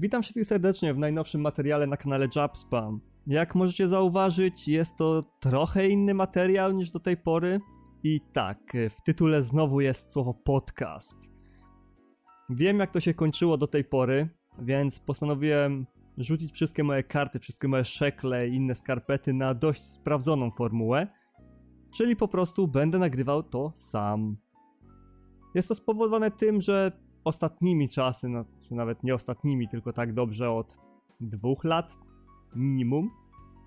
Witam wszystkich serdecznie w najnowszym materiale na kanale Jabspam. Jak możecie zauważyć, jest to trochę inny materiał niż do tej pory. I tak, w tytule znowu jest słowo podcast. Wiem, jak to się kończyło do tej pory, więc postanowiłem rzucić wszystkie moje karty, wszystkie moje szekle i inne skarpety na dość sprawdzoną formułę, czyli po prostu będę nagrywał to sam. Jest to spowodowane tym, że ostatnimi czasy, no, nawet nie ostatnimi, tylko tak dobrze od dwóch lat minimum,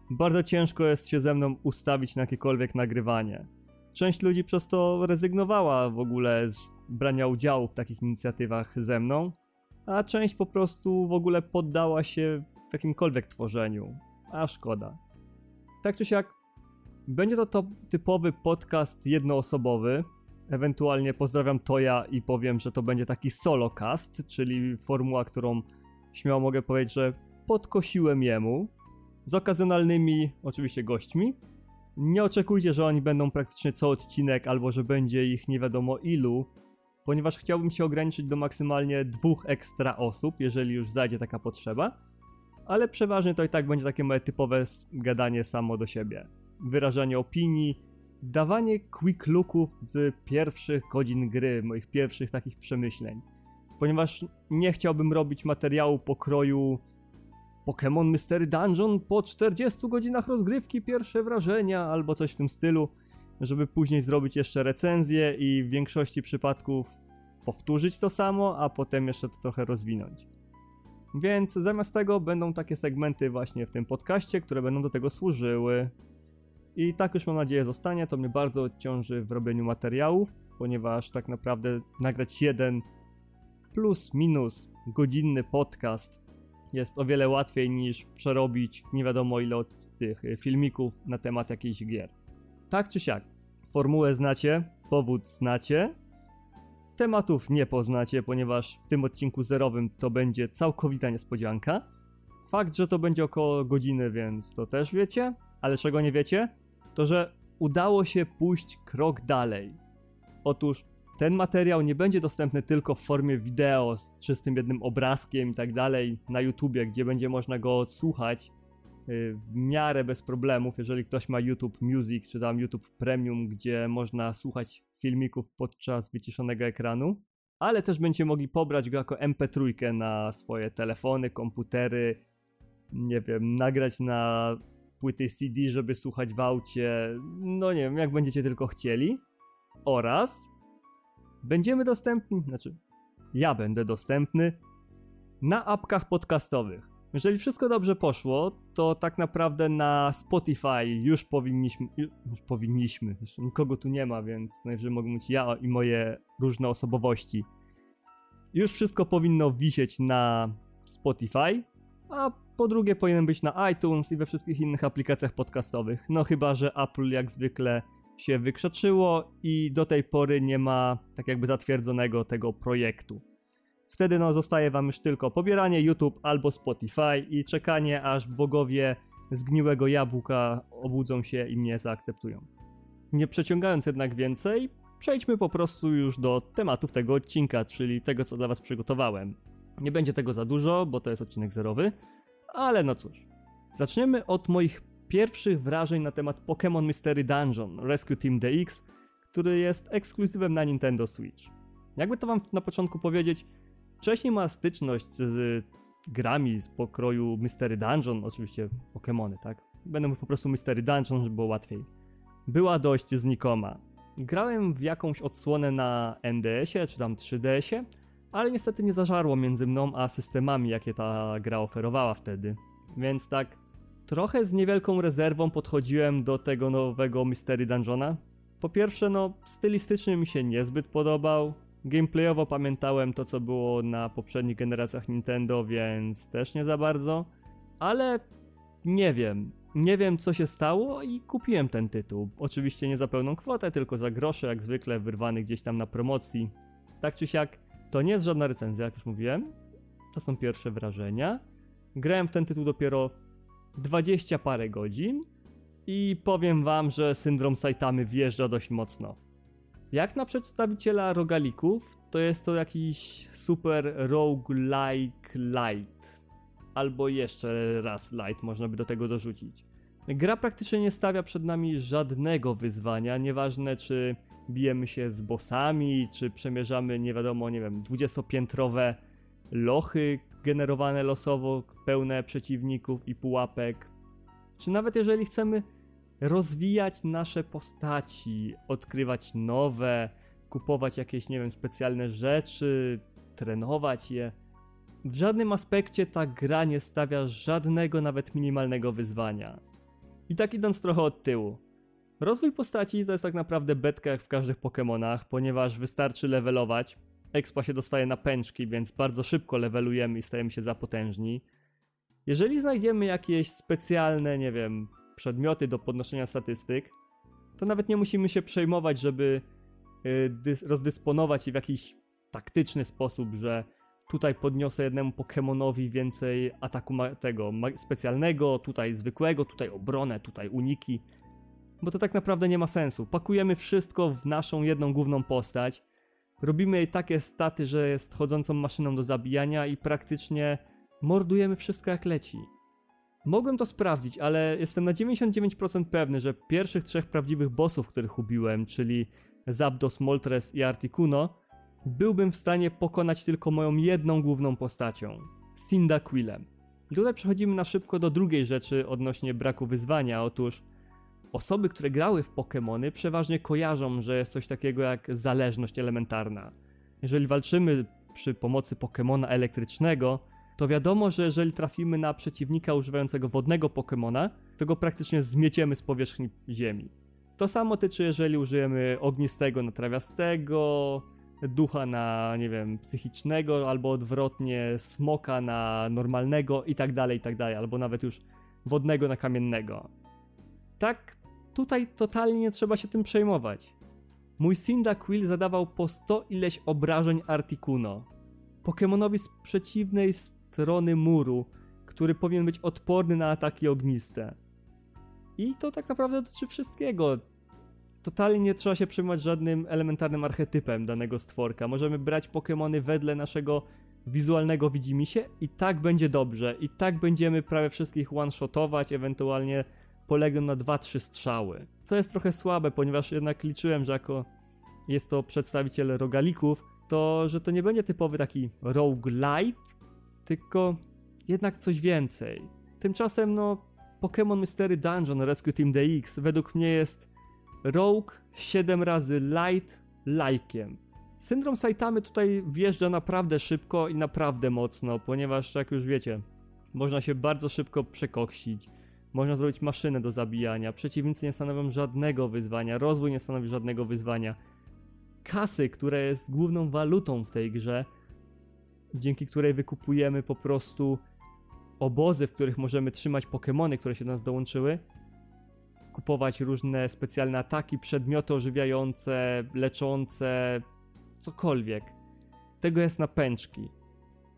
bardzo ciężko jest się ze mną ustawić na jakiekolwiek nagrywanie. Część ludzi przez to rezygnowała w ogóle z brania udziału w takich inicjatywach ze mną, a część po prostu w ogóle poddała się w jakimkolwiek tworzeniu. A szkoda. Tak czy siak, będzie to, to typowy podcast jednoosobowy. Ewentualnie pozdrawiam Toja i powiem, że to będzie taki solocast, czyli formuła, którą śmiało mogę powiedzieć, że podkosiłem jemu. Z okazjonalnymi, oczywiście, gośćmi. Nie oczekujcie, że oni będą praktycznie co odcinek, albo że będzie ich nie wiadomo ilu, ponieważ chciałbym się ograniczyć do maksymalnie dwóch ekstra osób, jeżeli już zajdzie taka potrzeba. Ale przeważnie to i tak będzie takie moje typowe gadanie samo do siebie. Wyrażanie opinii, dawanie quick looków z pierwszych godzin gry, moich pierwszych takich przemyśleń. Ponieważ nie chciałbym robić materiału pokroju Pokémon Mystery Dungeon po 40 godzinach rozgrywki, pierwsze wrażenia albo coś w tym stylu, żeby później zrobić jeszcze recenzję i w większości przypadków powtórzyć to samo, a potem jeszcze to trochę rozwinąć. Więc zamiast tego będą takie segmenty właśnie w tym podcaście, które będą do tego służyły. I tak już mam nadzieję zostanie, to mnie bardzo ciąży w robieniu materiałów, ponieważ tak naprawdę nagrać jeden plus minus godzinny podcast jest o wiele łatwiej niż przerobić nie wiadomo ile od tych filmików na temat jakiejś gier. Tak czy siak, formułę znacie, powód znacie, tematów nie poznacie, ponieważ w tym odcinku zerowym to będzie całkowita niespodzianka. Fakt, że to będzie około godziny, więc to też wiecie, ale czego nie wiecie, to że udało się pójść krok dalej. Otóż ten materiał nie będzie dostępny tylko w formie wideo z czystym jednym obrazkiem i tak dalej na YouTubie, gdzie będzie można go odsłuchać y, w miarę bez problemów, jeżeli ktoś ma YouTube Music czy tam YouTube Premium, gdzie można słuchać filmików podczas wyciszonego ekranu, ale też będziecie mogli pobrać go jako MP3 na swoje telefony, komputery, nie wiem, nagrać na płyty CD, żeby słuchać w aucie, no nie wiem, jak będziecie tylko chcieli. Oraz będziemy dostępni, znaczy ja będę dostępny na apkach podcastowych. Jeżeli wszystko dobrze poszło, to tak naprawdę na Spotify już powinniśmy, już powinniśmy, już nikogo tu nie ma, więc najwyżej mogę mówić ja i moje różne osobowości. Już wszystko powinno wisieć na Spotify, a po drugie powinien być na iTunes i we wszystkich innych aplikacjach podcastowych. No chyba, że Apple jak zwykle się wykrzaczyło i do tej pory nie ma tak jakby zatwierdzonego tego projektu. Wtedy no zostaje wam już tylko pobieranie YouTube albo Spotify i czekanie aż bogowie zgniłego jabłka obudzą się i mnie zaakceptują. Nie przeciągając jednak więcej, przejdźmy po prostu już do tematów tego odcinka, czyli tego co dla was przygotowałem. Nie będzie tego za dużo, bo to jest odcinek zerowy, ale no cóż. Zaczniemy od moich pierwszych wrażeń na temat Pokémon Mystery Dungeon Rescue Team DX, który jest ekskluzywem na Nintendo Switch. Jakby to wam na początku powiedzieć, wcześniej ma styczność z grami z pokroju Mystery Dungeon, oczywiście Pokémony, tak? Będę po prostu Mystery Dungeon, żeby było łatwiej. Była dość znikoma. Grałem w jakąś odsłonę na NDS-ie, czy tam 3DS-ie, ale niestety nie zażarło między mną a systemami, jakie ta gra oferowała wtedy. Więc tak, trochę z niewielką rezerwą podchodziłem do tego nowego Mystery Dungeona. Po pierwsze, no, stylistycznie mi się niezbyt podobał. Gameplayowo pamiętałem to, co było na poprzednich generacjach Nintendo, więc też nie za bardzo. Ale nie wiem. Nie wiem, co się stało i kupiłem ten tytuł. Oczywiście nie za pełną kwotę, tylko za grosze, jak zwykle, wyrwany gdzieś tam na promocji. Tak czy siak, to nie jest żadna recenzja, jak już mówiłem. To są pierwsze wrażenia. Grałem w ten tytuł dopiero 20 parę godzin i powiem wam, że syndrom Saitamy wjeżdża dość mocno. Jak na przedstawiciela rogalików, to jest to jakiś super roguelike light. albo jeszcze raz light można by do tego dorzucić. Gra praktycznie nie stawia przed nami żadnego wyzwania, nieważne czy bijemy się z bossami, czy przemierzamy nie wiadomo, nie wiem, dwudziestopiętrowe lochy generowane losowo, pełne przeciwników i pułapek. Czy nawet jeżeli chcemy rozwijać nasze postaci, odkrywać nowe, kupować jakieś, nie wiem, specjalne rzeczy, trenować je. W żadnym aspekcie ta gra nie stawia żadnego, nawet minimalnego wyzwania. I tak idąc trochę od tyłu. Rozwój postaci to jest tak naprawdę betka jak w każdych Pokémonach, ponieważ wystarczy levelować. Expa się dostaje na pęczki, więc bardzo szybko levelujemy i stajemy się zapotężni. Jeżeli znajdziemy jakieś specjalne, nie wiem, przedmioty do podnoszenia statystyk, to nawet nie musimy się przejmować, żeby y, rozdysponować je w jakiś taktyczny sposób, że tutaj podniosę jednemu Pokemonowi więcej ataku tego specjalnego, tutaj zwykłego, tutaj obronę, tutaj uniki. Bo to tak naprawdę nie ma sensu. Pakujemy wszystko w naszą jedną główną postać. Robimy jej takie staty, że jest chodzącą maszyną do zabijania i praktycznie mordujemy wszystko jak leci. Mogłem to sprawdzić, ale jestem na 99% pewny, że pierwszych trzech prawdziwych bossów, których ubiłem, czyli Zapdos, Moltres i Articuno, byłbym w stanie pokonać tylko moją jedną główną postacią Cyndaquilem. I tutaj przechodzimy na szybko do drugiej rzeczy odnośnie braku wyzwania. Otóż osoby, które grały w Pokémony, przeważnie kojarzą, że jest coś takiego jak zależność elementarna. Jeżeli walczymy przy pomocy Pokémona elektrycznego, to wiadomo, że jeżeli trafimy na przeciwnika używającego wodnego Pokémona, to go praktycznie zmieciemy z powierzchni ziemi. To samo tyczy, jeżeli użyjemy ognistego na trawiastego, ducha na, nie wiem, psychicznego, albo odwrotnie, smoka na normalnego i tak dalej, i tak dalej, albo nawet już wodnego na kamiennego. Tak, tutaj totalnie nie trzeba się tym przejmować. Mój Cyndaquil zadawał po 100 ileś obrażeń Articuno. Pokemonowi z przeciwnej strony muru, który powinien być odporny na ataki ogniste. I to tak naprawdę dotyczy wszystkiego totalnie nie trzeba się przejmować żadnym elementarnym archetypem danego stworka. Możemy brać Pokémony wedle naszego wizualnego widzimisię i tak będzie dobrze. I tak będziemy prawie wszystkich one-shotować, ewentualnie polegną na 2-3 strzały. Co jest trochę słabe, ponieważ jednak liczyłem, że jako jest to przedstawiciel rogalików, to że to nie będzie typowy taki roguelite, tylko jednak coś więcej. Tymczasem no Pokémon Mystery Dungeon Rescue Team DX według mnie jest Rogue 7 razy light lajkiem. Syndrom Saitamy tutaj wjeżdża naprawdę szybko i naprawdę mocno, ponieważ jak już wiecie, można się bardzo szybko przekoksić, można zrobić maszynę do zabijania, przeciwnicy nie stanowią żadnego wyzwania, rozwój nie stanowi żadnego wyzwania. Kasy, która jest główną walutą w tej grze, dzięki której wykupujemy po prostu obozy, w których możemy trzymać Pokémony, które się do nas dołączyły, kupować różne specjalne ataki, przedmioty ożywiające, leczące, cokolwiek. Tego jest na pęczki.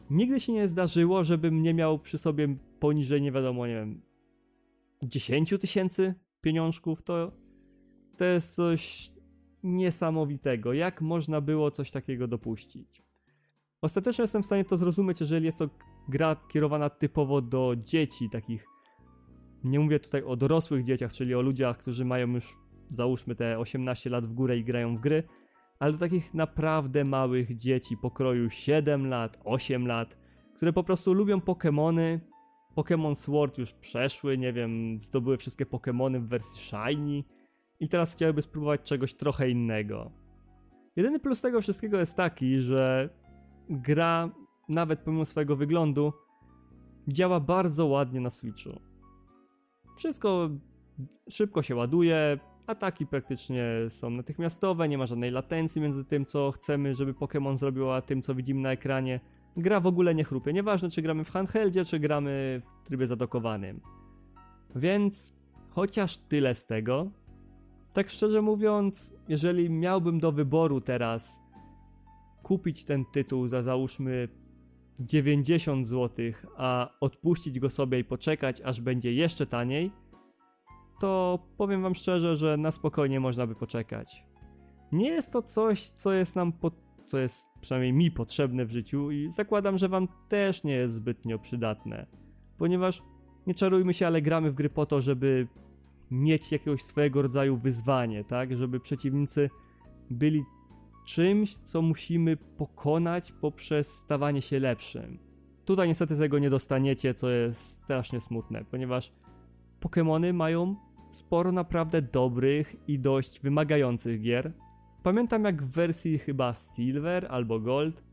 Nigdy się nie zdarzyło, żebym nie miał przy sobie poniżej, nie wiadomo, nie wiem, 10 tysięcy pieniążków. To, to jest coś niesamowitego. Jak można było coś takiego dopuścić? Ostatecznie jestem w stanie to zrozumieć, jeżeli jest to gra kierowana typowo do dzieci, takich nie mówię tutaj o dorosłych dzieciach, czyli o ludziach, którzy mają już załóżmy te 18 lat w górę i grają w gry, ale do takich naprawdę małych dzieci pokroju 7 lat, 8 lat, które po prostu lubią Pokémony. Pokémon Sword już przeszły, nie wiem, zdobyły wszystkie Pokémony w wersji Shiny i teraz chciałyby spróbować czegoś trochę innego. Jedyny plus tego wszystkiego jest taki, że gra, nawet pomimo swojego wyglądu, działa bardzo ładnie na Switchu. Wszystko szybko się ładuje, ataki praktycznie są natychmiastowe, nie ma żadnej latencji między tym, co chcemy, żeby Pokémon zrobił, a tym, co widzimy na ekranie. Gra w ogóle nie chrupie, nieważne czy gramy w handheldzie, czy gramy w trybie zadokowanym. Więc chociaż tyle z tego. Tak szczerze mówiąc, jeżeli miałbym do wyboru teraz kupić ten tytuł za załóżmy 90 zł, a odpuścić go sobie i poczekać, aż będzie jeszcze taniej, to powiem Wam szczerze, że na spokojnie można by poczekać. Nie jest to coś, co jest nam, po, co jest przynajmniej mi potrzebne w życiu i zakładam, że Wam też nie jest zbytnio przydatne. Ponieważ nie czarujmy się, ale gramy w gry po to, żeby mieć jakiegoś swojego rodzaju wyzwanie, tak? Żeby przeciwnicy byli czymś, co musimy pokonać poprzez stawanie się lepszym. Tutaj niestety tego nie dostaniecie, co jest strasznie smutne, ponieważ Pokémony mają sporo naprawdę dobrych i dość wymagających gier. Pamiętam jak w wersji chyba Silver albo Gold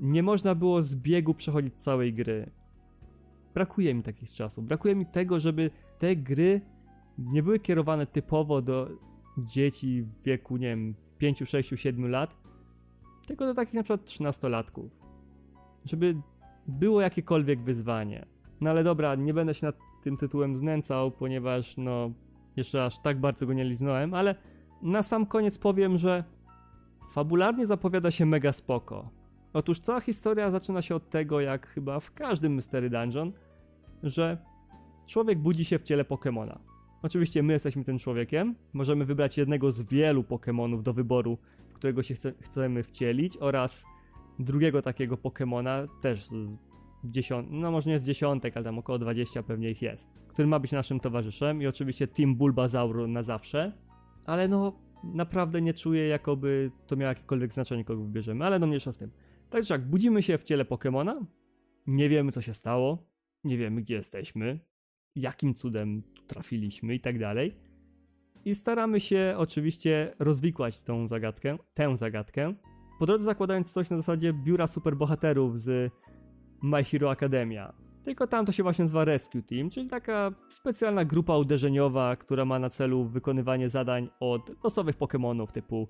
nie można było z biegu przechodzić całej gry. Brakuje mi takich czasów. Brakuje mi tego, żeby te gry nie były kierowane typowo do dzieci w wieku, nie wiem, 5, 6, 7 lat, tylko do takich na przykład 13-latków. Żeby było jakiekolwiek wyzwanie. No ale dobra, nie będę się nad tym tytułem znęcał, ponieważ no jeszcze aż tak bardzo go nie liznąłem, ale na sam koniec powiem, że fabularnie zapowiada się mega spoko. Otóż cała historia zaczyna się od tego, jak chyba w każdym Mystery Dungeon, że człowiek budzi się w ciele Pokémona. Oczywiście my jesteśmy tym człowiekiem, możemy wybrać jednego z wielu Pokémonów do wyboru, w którego się chce, chcemy wcielić oraz drugiego takiego Pokémona, też z dziesiąt, no może nie z dziesiątek, ale tam około 20 pewnie ich jest, który ma być naszym towarzyszem i oczywiście Team Bulbasaur na zawsze, ale no naprawdę nie czuję jakoby to miało jakiekolwiek znaczenie kogo wybierzemy, ale no mniejsza z tym. Także jak budzimy się w ciele Pokémona, nie wiemy co się stało, nie wiemy gdzie jesteśmy, jakim cudem tu trafiliśmy i tak dalej. I staramy się oczywiście rozwikłać tą zagadkę, tę zagadkę, po drodze zakładając coś na zasadzie biura superbohaterów z My Hero Academia. Tylko tam to się właśnie nazywa Rescue Team, czyli taka specjalna grupa uderzeniowa, która ma na celu wykonywanie zadań od losowych Pokémonów typu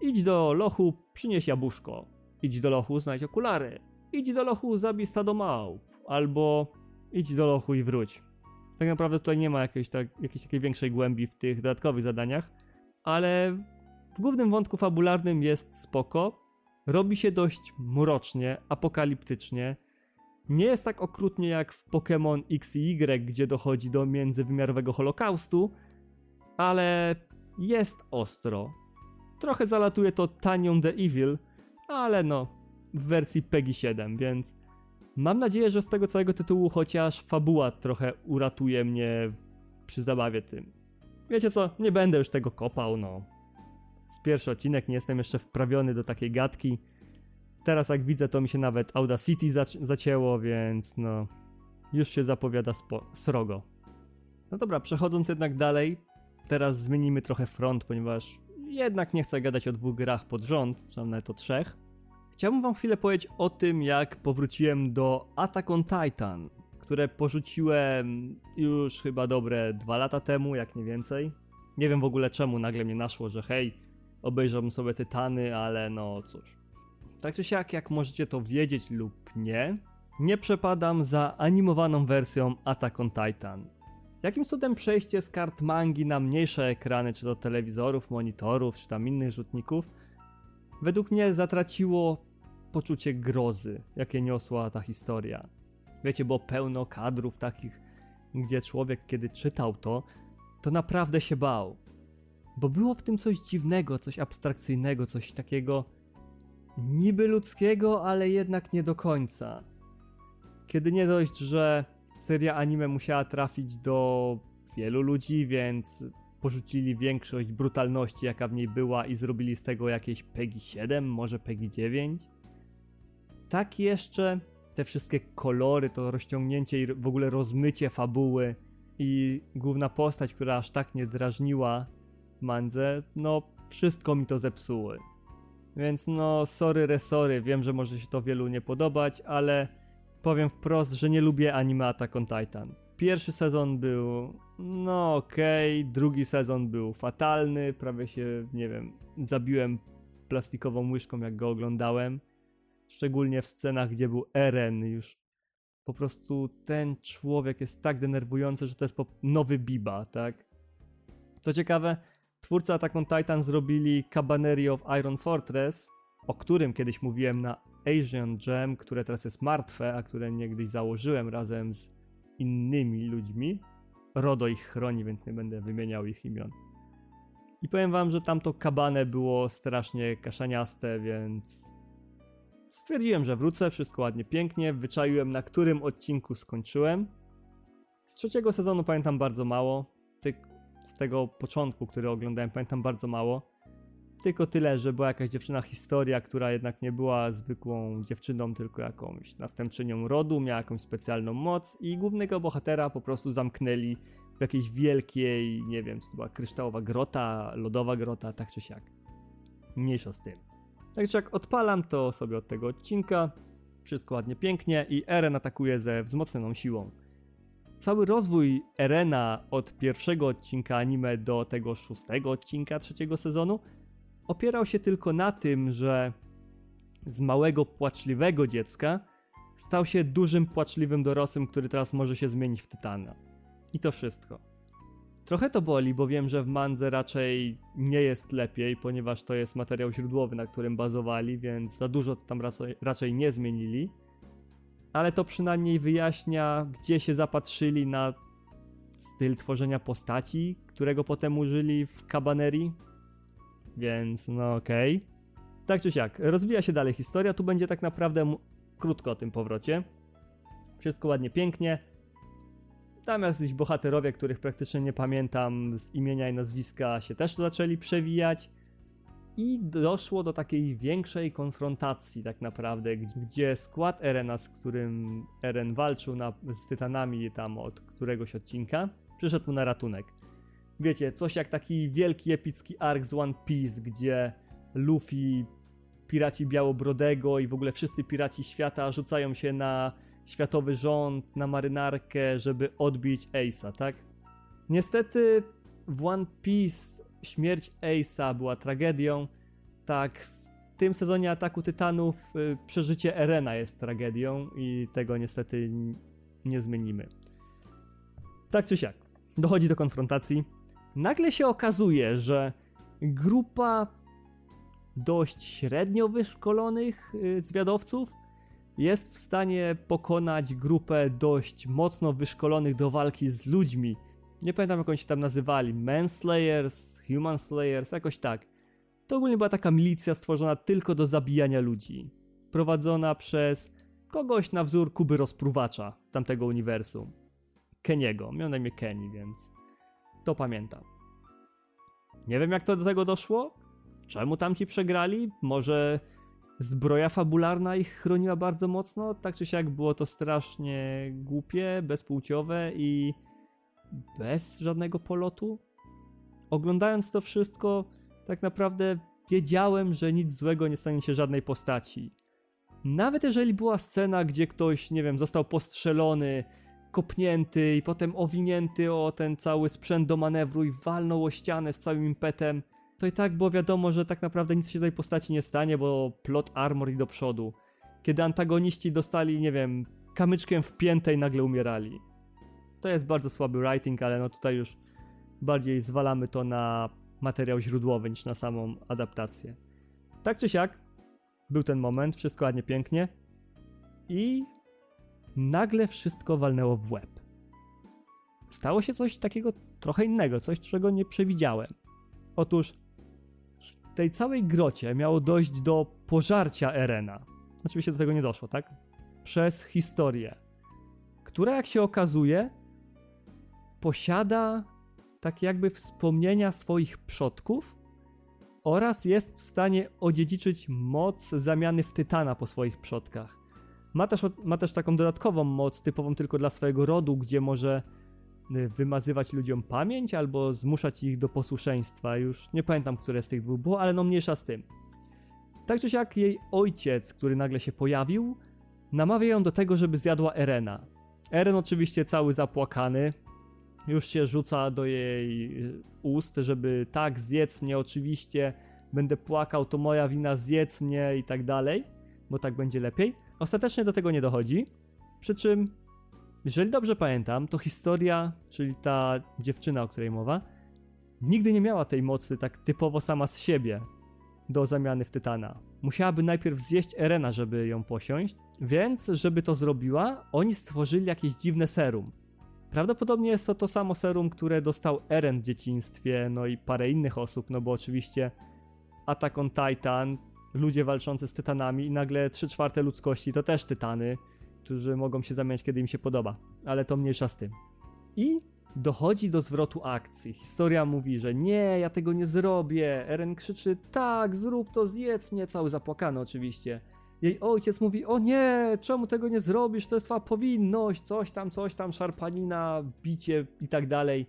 idź do lochu, przynieś jabłuszko, idź do lochu, znajdź okulary, idź do lochu, zabij stado małp, albo idź do lochu i wróć. Tak naprawdę tutaj nie ma jakiejś, tak, jakiejś takiej większej głębi w tych dodatkowych zadaniach, ale w głównym wątku fabularnym jest spoko. Robi się dość mrocznie, apokaliptycznie. Nie jest tak okrutnie jak w Pokémon X i Y, gdzie dochodzi do międzywymiarowego holokaustu, ale jest ostro. Trochę zalatuje to tanią The Evil, ale no, w wersji PEGI 7, więc mam nadzieję, że z tego całego tytułu chociaż fabuła trochę uratuje mnie przy zabawie tym. Wiecie co, nie będę już tego kopał, no. Z pierwszy odcinek nie jestem jeszcze wprawiony do takiej gadki. Teraz jak widzę, to mi się nawet Audacity zac- zacięło, więc no, już się zapowiada srogo. No dobra, przechodząc jednak dalej, teraz zmienimy trochę front, ponieważ jednak nie chcę gadać o dwóch grach pod rząd, czy nawet o trzech. Chciałbym wam chwilę powiedzieć o tym, jak powróciłem do Attack on Titan, które porzuciłem już chyba dobre dwa lata temu, jak nie więcej. Nie wiem w ogóle czemu nagle mnie naszło, że hej, obejrzałbym sobie Tytany, ale no cóż. Tak czy siak, jak możecie to wiedzieć lub nie, nie przepadam za animowaną wersją Attack on Titan. Jakim cudem przejście z kart mangi na mniejsze ekrany, czy do telewizorów, monitorów, czy tam innych rzutników, według mnie zatraciło poczucie grozy, jakie niosła ta historia. Wiecie, było pełno kadrów takich, gdzie człowiek, kiedy czytał to, to naprawdę się bał. Bo było w tym coś dziwnego, coś abstrakcyjnego, coś takiego niby ludzkiego, ale jednak nie do końca. Kiedy nie dość, że seria anime musiała trafić do wielu ludzi, więc porzucili większość brutalności, jaka w niej była i zrobili z tego jakieś PEGI 7, może PEGI 9. Tak jeszcze te wszystkie kolory, to rozciągnięcie i w ogóle rozmycie fabuły i główna postać, która aż tak nie drażniła Mandze, no wszystko mi to zepsuły. Więc no, sorry, resory, wiem, że może się to wielu nie podobać, ale powiem wprost, że nie lubię anime Attack on Titan. Pierwszy sezon był, no okej, okay. drugi sezon był fatalny, prawie się, nie wiem, zabiłem plastikową łyżką jak go oglądałem. Szczególnie w scenach, gdzie był Eren, już po prostu ten człowiek jest tak denerwujący, że to jest nowy Biba, tak? Co ciekawe, twórcy Attack on Titan zrobili Cabaneri of Iron Fortress, o którym kiedyś mówiłem na Asian Jam, które teraz jest martwe, a które niegdyś założyłem razem z innymi ludźmi. RODO ich chroni, więc nie będę wymieniał ich imion. I powiem wam, że tamto kabane było strasznie kaszaniaste, więc Stwierdziłem, że wrócę, wszystko ładnie, pięknie, wyczaiłem na którym odcinku skończyłem. Z trzeciego sezonu pamiętam bardzo mało, z tego początku, który oglądałem, pamiętam bardzo mało. Tylko tyle, że była jakaś dziewczyna historia, która jednak nie była zwykłą dziewczyną, tylko jakąś następczynią rodu, miała jakąś specjalną moc i głównego bohatera po prostu zamknęli w jakiejś wielkiej, nie wiem, to była kryształowa grota, lodowa grota, tak czy siak. Mniejsza z tym. Także jak odpalam to sobie od tego odcinka, wszystko ładnie pięknie i Eren atakuje ze wzmocnioną siłą. Cały rozwój Erena od pierwszego odcinka anime do tego szóstego odcinka trzeciego sezonu opierał się tylko na tym, że z małego płaczliwego dziecka stał się dużym płaczliwym dorosłym, który teraz może się zmienić w tytana. I to wszystko. Trochę to boli, bo wiem, że w mandze raczej nie jest lepiej, ponieważ to jest materiał źródłowy, na którym bazowali, więc za dużo tam raczej, raczej nie zmienili. Ale to przynajmniej wyjaśnia, gdzie się zapatrzyli na styl tworzenia postaci, którego potem użyli w Cabaneri. Więc no okej. Okay. Tak czy siak, rozwija się dalej historia, tu będzie tak naprawdę krótko o tym powrocie. Wszystko ładnie, pięknie. Tam jacyś bohaterowie, których praktycznie nie pamiętam z imienia i nazwiska, się też zaczęli przewijać. I doszło do takiej większej konfrontacji, tak naprawdę, gdzie skład Erena, z którym Eren walczył na, z Tytanami tam od któregoś odcinka, przyszedł mu na ratunek. Wiecie, coś jak taki wielki epicki ark z One Piece, gdzie Luffy, piraci Białobrodego i w ogóle wszyscy piraci świata rzucają się na światowy rząd, na marynarkę, żeby odbić Ace'a, tak? Niestety w One Piece śmierć Ace'a była tragedią, tak w tym sezonie Ataku Tytanów y, przeżycie Erena jest tragedią i tego niestety nie zmienimy. Tak czy siak, dochodzi do konfrontacji. Nagle się okazuje, że grupa dość średnio wyszkolonych y, zwiadowców jest w stanie pokonać grupę dość mocno wyszkolonych do walki z ludźmi. Nie pamiętam jak oni się tam nazywali, Manslayers, Human Slayers, jakoś tak. To ogólnie była taka milicja stworzona tylko do zabijania ludzi. Prowadzona przez kogoś na wzór Kuby Rozpruwacza tamtego uniwersum. Keniego, miał na imię Kenny, więc to pamiętam. Nie wiem jak to do tego doszło. Czemu tamci przegrali? Może zbroja fabularna ich chroniła bardzo mocno. Tak czy siak było to strasznie głupie, bezpłciowe i bez żadnego polotu. Oglądając to wszystko, tak naprawdę wiedziałem, że nic złego nie stanie się żadnej postaci. Nawet jeżeli była scena, gdzie ktoś, nie wiem, został postrzelony, kopnięty i potem owinięty o ten cały sprzęt do manewru i walnął o ścianę z całym impetem, to i tak było wiadomo, że tak naprawdę nic się tej postaci nie stanie, bo plot armor i do przodu. Kiedy antagoniści dostali, nie wiem, kamyczkiem w piętę i nagle umierali. To jest bardzo słaby writing, ale no tutaj już bardziej zwalamy to na materiał źródłowy niż na samą adaptację. Tak czy siak, był ten moment, wszystko ładnie, pięknie i nagle wszystko walnęło w łeb. Stało się coś takiego trochę innego, coś czego nie przewidziałem. Otóż tej całej grocie miało dojść do pożarcia Erena. Oczywiście do tego nie doszło, tak? Przez historię, która jak się okazuje posiada tak jakby wspomnienia swoich przodków oraz jest w stanie odziedziczyć moc zamiany w tytana po swoich przodkach. Ma też, ma też taką dodatkową moc, typową tylko dla swojego rodu, gdzie może Y, wymazywać ludziom pamięć albo zmuszać ich do posłuszeństwa. Już nie pamiętam, które z tych dwóch było, ale no mniejsza z tym. Tak czy siak jej ojciec, który nagle się pojawił, namawia ją do tego, żeby zjadła Erena. Eren oczywiście cały zapłakany, już się rzuca do jej ust, żeby tak, zjedz mnie oczywiście, będę płakał, to moja wina, zjedz mnie i tak dalej, bo tak będzie lepiej. Ostatecznie do tego nie dochodzi, przy czym jeżeli dobrze pamiętam, to historia, czyli ta dziewczyna, o której mowa, nigdy nie miała tej mocy tak typowo sama z siebie do zamiany w Tytana. Musiałaby najpierw zjeść Erena, żeby ją posiąść, więc żeby to zrobiła, oni stworzyli jakieś dziwne serum. Prawdopodobnie jest to to samo serum, które dostał Eren w dzieciństwie, no i parę innych osób, no bo oczywiście Attack on Titan ludzie walczący z tytanami i nagle 3 czwarte ludzkości to też tytany, którzy mogą się zamieniać kiedy im się podoba, ale to mniejsza z tym. I dochodzi do zwrotu akcji. Historia mówi, że nie, ja tego nie zrobię. Eren krzyczy, tak, zrób to, zjedz mnie, cały zapłakany oczywiście. Jej ojciec mówi, o nie, czemu tego nie zrobisz, to jest twoja powinność, coś tam, coś tam, szarpanina, bicie i tak dalej.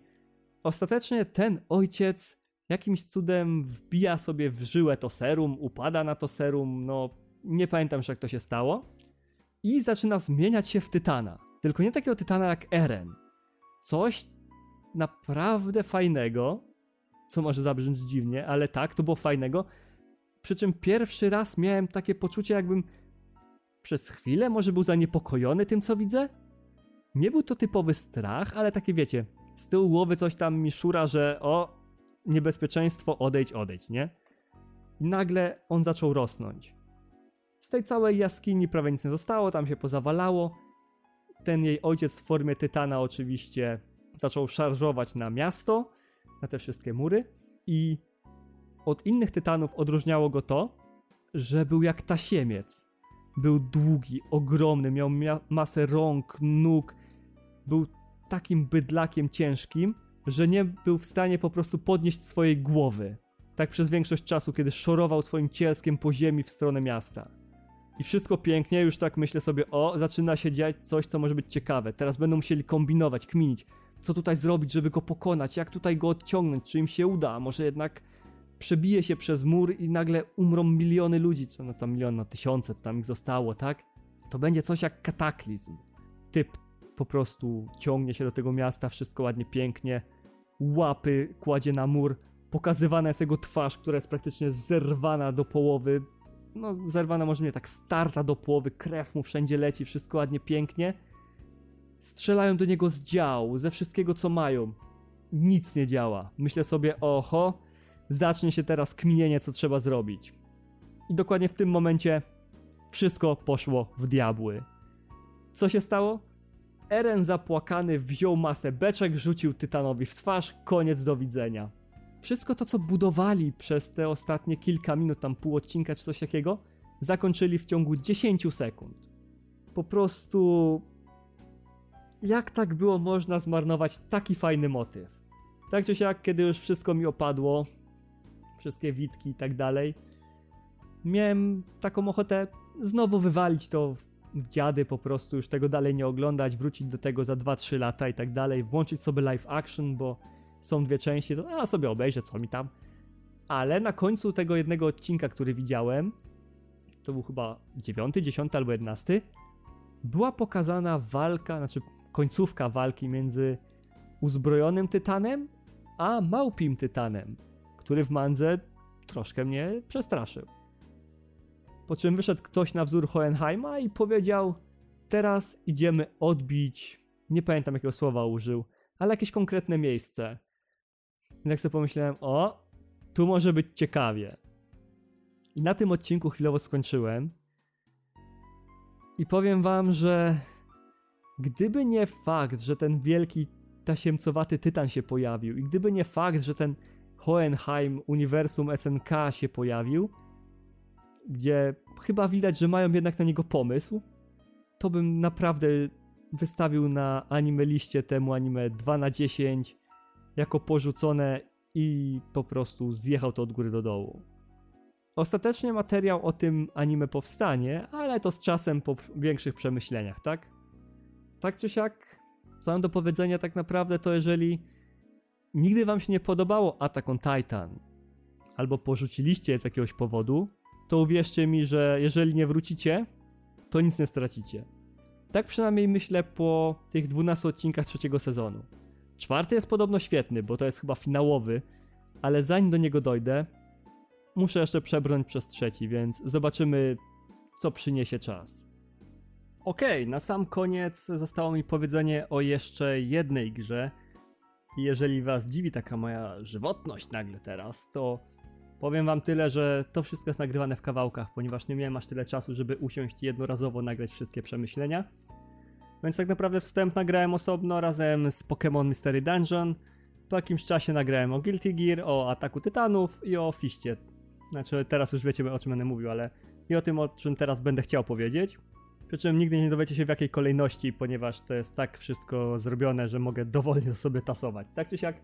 Ostatecznie ten ojciec jakimś cudem wbija sobie w żyłę to serum, upada na to serum, no nie pamiętam już jak to się stało. I zaczyna zmieniać się w tytana. Tylko nie takiego tytana jak Eren. Coś naprawdę fajnego, co może zabrzmieć dziwnie, ale tak, to było fajnego. Przy czym pierwszy raz miałem takie poczucie, jakbym przez chwilę może był zaniepokojony tym, co widzę. Nie był to typowy strach, ale takie wiecie, z tyłu głowy coś tam mi szura, że o, niebezpieczeństwo, odejdź, odejdź, nie? I nagle on zaczął rosnąć. Z tej całej jaskini prawie nic nie zostało, tam się pozawalało. Ten jej ojciec w formie tytana oczywiście zaczął szarżować na miasto, na te wszystkie mury i od innych tytanów odróżniało go to, że był jak tasiemiec. Był długi, ogromny, miał masę rąk, nóg, był takim bydlakiem ciężkim, że nie był w stanie po prostu podnieść swojej głowy. Tak przez większość czasu, kiedy szorował swoim cielskiem po ziemi w stronę miasta. I wszystko pięknie, już tak myślę sobie, o, zaczyna się dziać coś, co może być ciekawe. Teraz będą musieli kombinować, kminić, co tutaj zrobić, żeby go pokonać, jak tutaj go odciągnąć, czy im się uda, może jednak przebije się przez mur i nagle umrą miliony ludzi, co no tam milion, no tysiące, co tam ich zostało, tak? To będzie coś jak kataklizm. Typ po prostu ciągnie się do tego miasta, wszystko ładnie, pięknie, łapy kładzie na mur, pokazywana jest jego twarz, która jest praktycznie zerwana do połowy, no zerwana może nie tak, starta do połowy, krew mu wszędzie leci, wszystko ładnie, pięknie. Strzelają do niego z dział, ze wszystkiego co mają. Nic nie działa. Myślę sobie, oho, zacznie się teraz kminienie, co trzeba zrobić. I dokładnie w tym momencie wszystko poszło w diabły. Co się stało? Eren zapłakany wziął masę beczek, rzucił Tytanowi w twarz, koniec do widzenia. Wszystko to, co budowali przez te ostatnie kilka minut, tam pół odcinka czy coś takiego, zakończyli w ciągu 10 sekund. Po prostu. Jak tak było można zmarnować taki fajny motyw? Tak czy siak, kiedy już wszystko mi opadło, wszystkie witki i tak dalej, miałem taką ochotę znowu wywalić to w dziady, po prostu już tego dalej nie oglądać, wrócić do tego za 2-3 lata i tak dalej, włączyć sobie live action, bo są dwie części, to ja sobie obejrzę, co mi tam. Ale na końcu tego jednego odcinka, który widziałem, to był chyba 9, 10 albo 11, była pokazana walka, znaczy końcówka walki między uzbrojonym tytanem a małpim tytanem, który w mandze troszkę mnie przestraszył. Po czym wyszedł ktoś na wzór Hohenheima i powiedział: Teraz idziemy odbić. Nie pamiętam jakiego słowa użył, ale jakieś konkretne miejsce. I tak sobie pomyślałem: O, tu może być ciekawie. I na tym odcinku chwilowo skończyłem. I powiem wam, że gdyby nie fakt, że ten wielki tasiemcowaty tytan się pojawił, i gdyby nie fakt, że ten Hohenheim uniwersum SNK się pojawił, gdzie chyba widać, że mają jednak na niego pomysł, to bym naprawdę wystawił na anime liście temu anime 2 na 10 jako porzucone i po prostu zjechał to od góry do dołu. Ostatecznie materiał o tym anime powstanie, ale to z czasem po większych przemyśleniach, tak? Tak czy siak, co mam do powiedzenia tak naprawdę to jeżeli nigdy wam się nie podobało Attack on Titan albo porzuciliście z jakiegoś powodu, to uwierzcie mi, że jeżeli nie wrócicie, to nic nie stracicie. Tak przynajmniej myślę po tych 12 odcinkach trzeciego sezonu. Czwarty jest podobno świetny, bo to jest chyba finałowy, ale zanim do niego dojdę, muszę jeszcze przebrnąć przez trzeci, więc zobaczymy, co przyniesie czas. Okej, okay, na sam koniec zostało mi powiedzenie o jeszcze jednej grze. I jeżeli was dziwi taka moja żywotność nagle teraz, to Powiem wam tyle, że to wszystko jest nagrywane w kawałkach, ponieważ nie miałem aż tyle czasu, żeby usiąść jednorazowo nagrać wszystkie przemyślenia. Więc tak naprawdę wstęp nagrałem osobno razem z Pokémon Mystery Dungeon. Po jakimś czasie nagrałem o Guilty Gear, o Ataku Tytanów i o Fiście. Znaczy, teraz już wiecie o czym będę mówił, ale i o tym, o czym teraz będę chciał powiedzieć. Przy czym nigdy nie dowiecie się w jakiej kolejności, ponieważ to jest tak wszystko zrobione, że mogę dowolnie sobie tasować. Tak czy siak,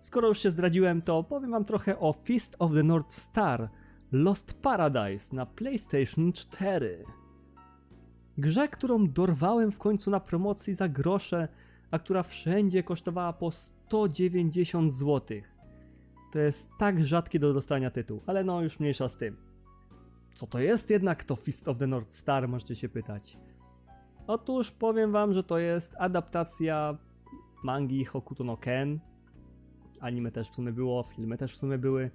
skoro już się zdradziłem, to powiem wam trochę o Fist of the North Star Lost Paradise na PlayStation 4. Grze, którą dorwałem w końcu na promocji za grosze, a która wszędzie kosztowała po 190 zł. To jest tak rzadki do dostania tytuł, ale no już mniejsza z tym. Co to jest jednak to Fist of the North Star, możecie się pytać. Otóż powiem wam, że to jest adaptacja mangi Hokuto no Ken. Anime też w sumie było, filmy też w sumie były.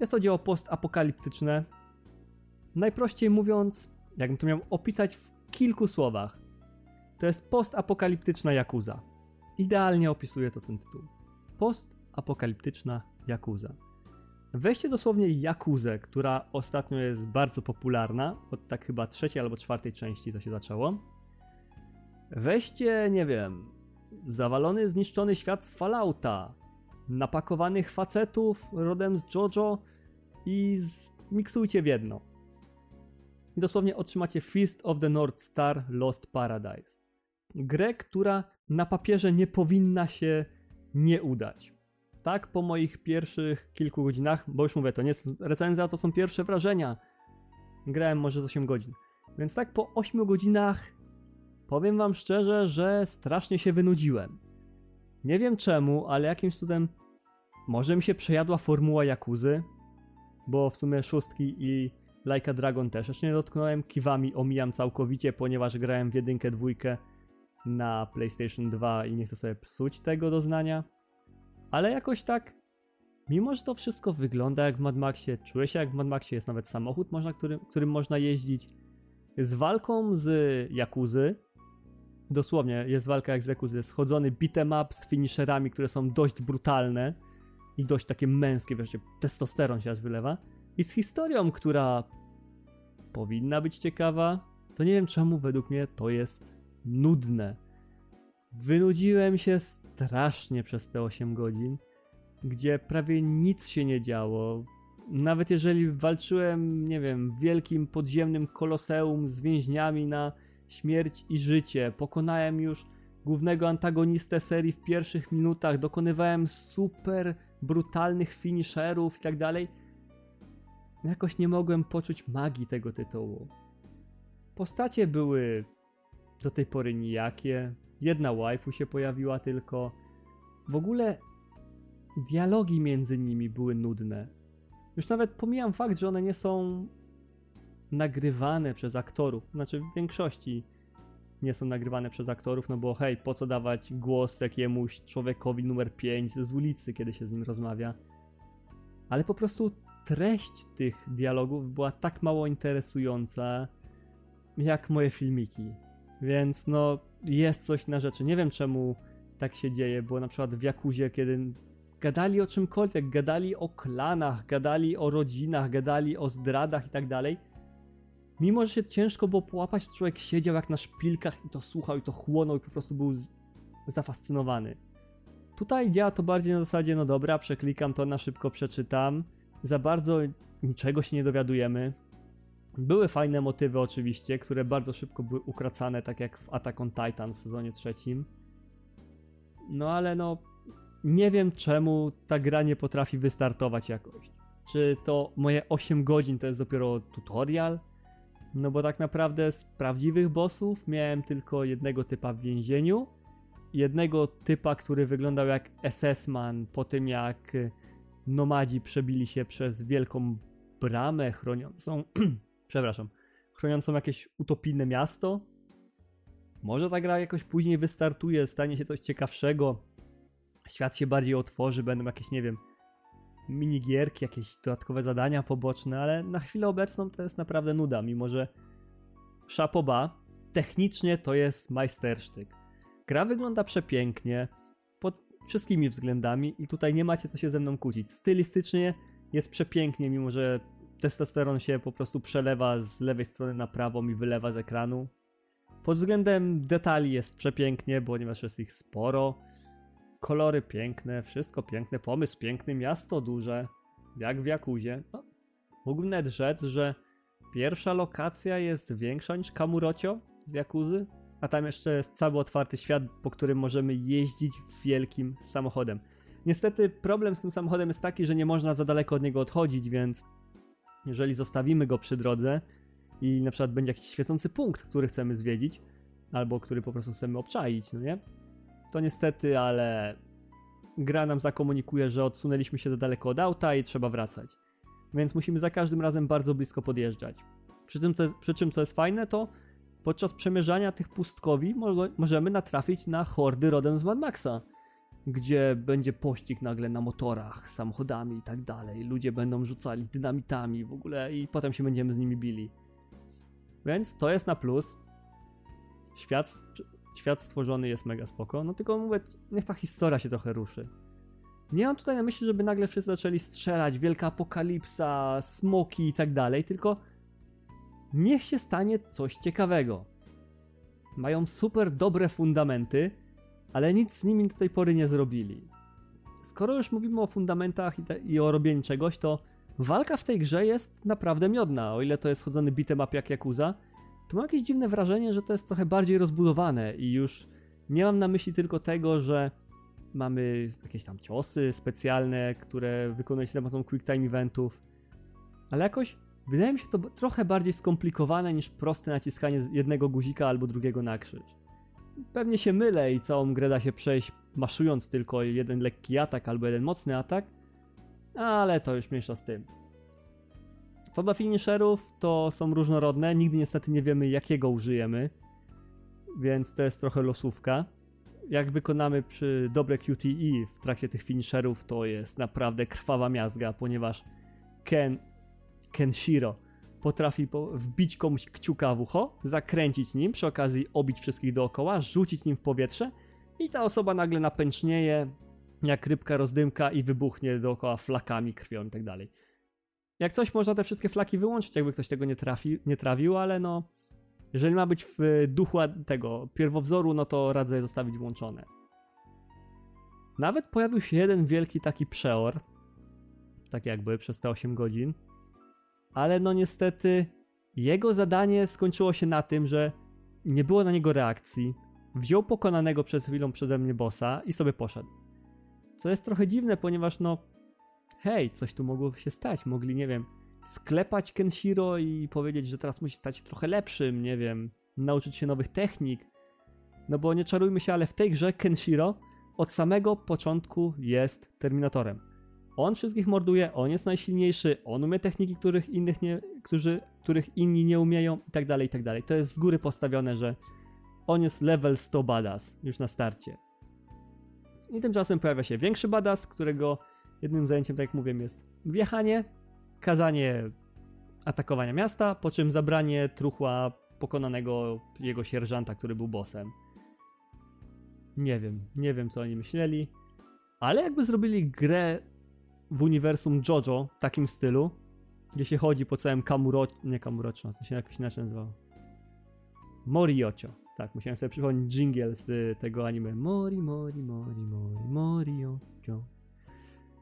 Jest to dzieło postapokaliptyczne. Najprościej mówiąc, jakbym to miał opisać w kilku słowach, to jest postapokaliptyczna Yakuza. Idealnie opisuje to ten tytuł. Postapokaliptyczna Yakuza. Weźcie dosłownie Yakuzę, która ostatnio jest bardzo popularna, od tak chyba trzeciej albo czwartej części to się zaczęło. Weźcie, nie wiem, zawalony, zniszczony świat z Fallouta, napakowanych facetów rodem z JoJo i miksujcie w jedno. I dosłownie otrzymacie Fist of the North Star Lost Paradise. Grę, która na papierze nie powinna się nie udać. Tak po moich pierwszych kilku godzinach, bo już mówię, to nie jest recenzja, to są pierwsze wrażenia. Grałem może z 8 godzin. Więc tak po 8 godzinach powiem wam szczerze, że strasznie się wynudziłem. Nie wiem czemu, ale jakimś cudem może mi się przejadła formuła Jakuzy, bo w sumie szóstki i Like Dragon też jeszcze nie dotknąłem. Kiwami omijam całkowicie, ponieważ grałem w jedynkę, dwójkę na PlayStation 2 i nie chcę sobie psuć tego doznania. Ale jakoś tak, mimo że to wszystko wygląda jak w Mad Maxie, czuję się jak w Mad Maxie, jest nawet samochód, można, którym, którym można jeździć. Z walką z Jakuzy, dosłownie jest walka jak z Jakuzy, schodzony beat'em up z finisherami, które są dość brutalne i dość takie męskie, wreszcie testosteron się aż wylewa. I z historią, która powinna być ciekawa, to nie wiem czemu według mnie to jest nudne. Wynudziłem się strasznie przez te 8 godzin, gdzie prawie nic się nie działo. Nawet jeżeli walczyłem, nie wiem, w wielkim podziemnym koloseum z więźniami na śmierć i życie, pokonałem już głównego antagonistę serii w pierwszych minutach, dokonywałem super brutalnych finisherów i tak dalej, jakoś nie mogłem poczuć magii tego tytułu. Postacie były do tej pory nijakie, jedna waifu się pojawiła tylko. W ogóle dialogi między nimi były nudne. Już nawet pomijam fakt, że one nie są nagrywane przez aktorów, znaczy w większości nie są nagrywane przez aktorów, no bo hej, po co dawać głos jakiemuś człowiekowi numer 5 z ulicy, kiedy się z nim rozmawia. Ale po prostu treść tych dialogów była tak mało interesująca, jak moje filmiki. Więc no, jest coś na rzeczy. Nie wiem czemu tak się dzieje, bo na przykład w Jakuzie, kiedy gadali o czymkolwiek, gadali o klanach, gadali o rodzinach, gadali o zdradach i tak dalej, mimo że się ciężko było połapać, człowiek siedział jak na szpilkach i to słuchał i to chłonął i po prostu był zafascynowany. Tutaj działa to bardziej na zasadzie, no dobra, przeklikam to, na szybko przeczytam. Za bardzo niczego się nie dowiadujemy. Były fajne motywy oczywiście, które bardzo szybko były ukracane, tak jak w Attack on Titan w sezonie trzecim. No ale no, nie wiem czemu ta gra nie potrafi wystartować jakoś. Czy to moje 8 godzin to jest dopiero tutorial? No bo tak naprawdę z prawdziwych bossów miałem tylko jednego typa w więzieniu. Jednego typa, który wyglądał jak SS-man po tym jak nomadzi przebili się przez wielką bramę chroniącą, przepraszam, chroniącą jakieś utopijne miasto. Może ta gra jakoś później wystartuje, stanie się coś ciekawszego. Świat się bardziej otworzy, będą jakieś, nie wiem, minigierki, jakieś dodatkowe zadania poboczne, ale na chwilę obecną to jest naprawdę nuda, mimo że szapoba, technicznie to jest majstersztyk. Gra wygląda przepięknie, pod wszystkimi względami i tutaj nie macie co się ze mną kłócić. Stylistycznie jest przepięknie, mimo że testosteron się po prostu przelewa z lewej strony na prawą i wylewa z ekranu. Pod względem detali jest przepięknie, ponieważ jest ich sporo. Kolory piękne, wszystko piękne, pomysł piękny, miasto duże, jak w Jakuzie. No, Mógłbym nawet rzec, że pierwsza lokacja jest większa niż Kamurocio z Jakuzy, a tam jeszcze jest cały otwarty świat, po którym możemy jeździć wielkim samochodem. Niestety problem z tym samochodem jest taki, że nie można za daleko od niego odchodzić, więc jeżeli zostawimy go przy drodze i na przykład będzie jakiś świecący punkt, który chcemy zwiedzić, albo który po prostu chcemy obczaić, no nie? To niestety, ale gra nam zakomunikuje, że odsunęliśmy się za daleko od auta i trzeba wracać. Więc musimy za każdym razem bardzo blisko podjeżdżać. Przy, tym, co, przy czym, co jest fajne, to podczas przemierzania tych pustkowi mo możemy natrafić na hordy rodem z Mad Maxa, gdzie będzie pościg nagle na motorach, samochodami i tak dalej. Ludzie będą rzucali dynamitami w ogóle i potem się będziemy z nimi bili. Więc to jest na plus. Świat, świat stworzony jest mega spoko, no tylko mówię, niech ta historia się trochę ruszy. Nie mam tutaj na myśli, żeby nagle wszyscy zaczęli strzelać, wielka apokalipsa, smoki i tak dalej, tylko niech się stanie coś ciekawego. Mają super dobre fundamenty, ale nic z nimi do tej pory nie zrobili. Skoro już mówimy o fundamentach i, te, i o robieniu czegoś, to walka w tej grze jest naprawdę miodna. O ile to jest chodzony beat'em up jak Yakuza, to mam jakieś dziwne wrażenie, że to jest trochę bardziej rozbudowane i już nie mam na myśli tylko tego, że mamy jakieś tam ciosy specjalne, które wykonuje się za pomocą quick time eventów, ale jakoś wydaje mi się to trochę bardziej skomplikowane niż proste naciskanie jednego guzika albo drugiego na krzyż. Pewnie się mylę i całą grę da się przejść maszując tylko jeden lekki atak albo jeden mocny atak, ale to już mniejsza z tym. Co do finisherów, to są różnorodne, nigdy niestety nie wiemy jakiego użyjemy, więc to jest trochę losówka. Jak wykonamy przy dobre QTE w trakcie tych finisherów, to jest naprawdę krwawa miazga, ponieważ Ken, Kenshiro potrafi wbić komuś kciuka w ucho, zakręcić nim, przy okazji obić wszystkich dookoła, rzucić nim w powietrze i ta osoba nagle napęcznieje jak rybka rozdymka i wybuchnie dookoła flakami, krwią i tak dalej. Jak coś można te wszystkie flaki wyłączyć, jakby ktoś tego nie, trafi, nie trawił, ale no jeżeli ma być w duchu tego pierwowzoru, no to radzę je zostawić włączone. Nawet pojawił się jeden wielki taki przeor, tak jakby przez te 8 godzin, ale no niestety jego zadanie skończyło się na tym, że nie było na niego reakcji, wziął pokonanego przed chwilą przeze mnie bossa i sobie poszedł. Co jest trochę dziwne, ponieważ no hej, coś tu mogło się stać, mogli, nie wiem, sklepać Kenshiro i powiedzieć, że teraz musi stać się trochę lepszym, nie wiem, nauczyć się nowych technik. No bo nie czarujmy się, ale w tej grze Kenshiro od samego początku jest Terminatorem. On wszystkich morduje, on jest najsilniejszy, on umie techniki, których innych nie, którzy, których inni nie umieją i tak dalej, i tak dalej. To jest z góry postawione, że on jest level 100 badass już na starcie. I tymczasem pojawia się większy badass, którego jednym zajęciem, tak jak mówię, jest wjechanie, kazanie atakowania miasta, po czym zabranie truchła pokonanego jego sierżanta, który był bossem. Nie wiem, nie wiem co oni myśleli, ale jakby zrobili grę w uniwersum JoJo w takim stylu, gdzie się chodzi po całym Kamuro... nie Kamurocho, to się jakoś inaczej nazywało. Moriocio. Tak, musiałem sobie przypomnieć jingle z tego anime. Mori, mori, mori, mori, moriocio.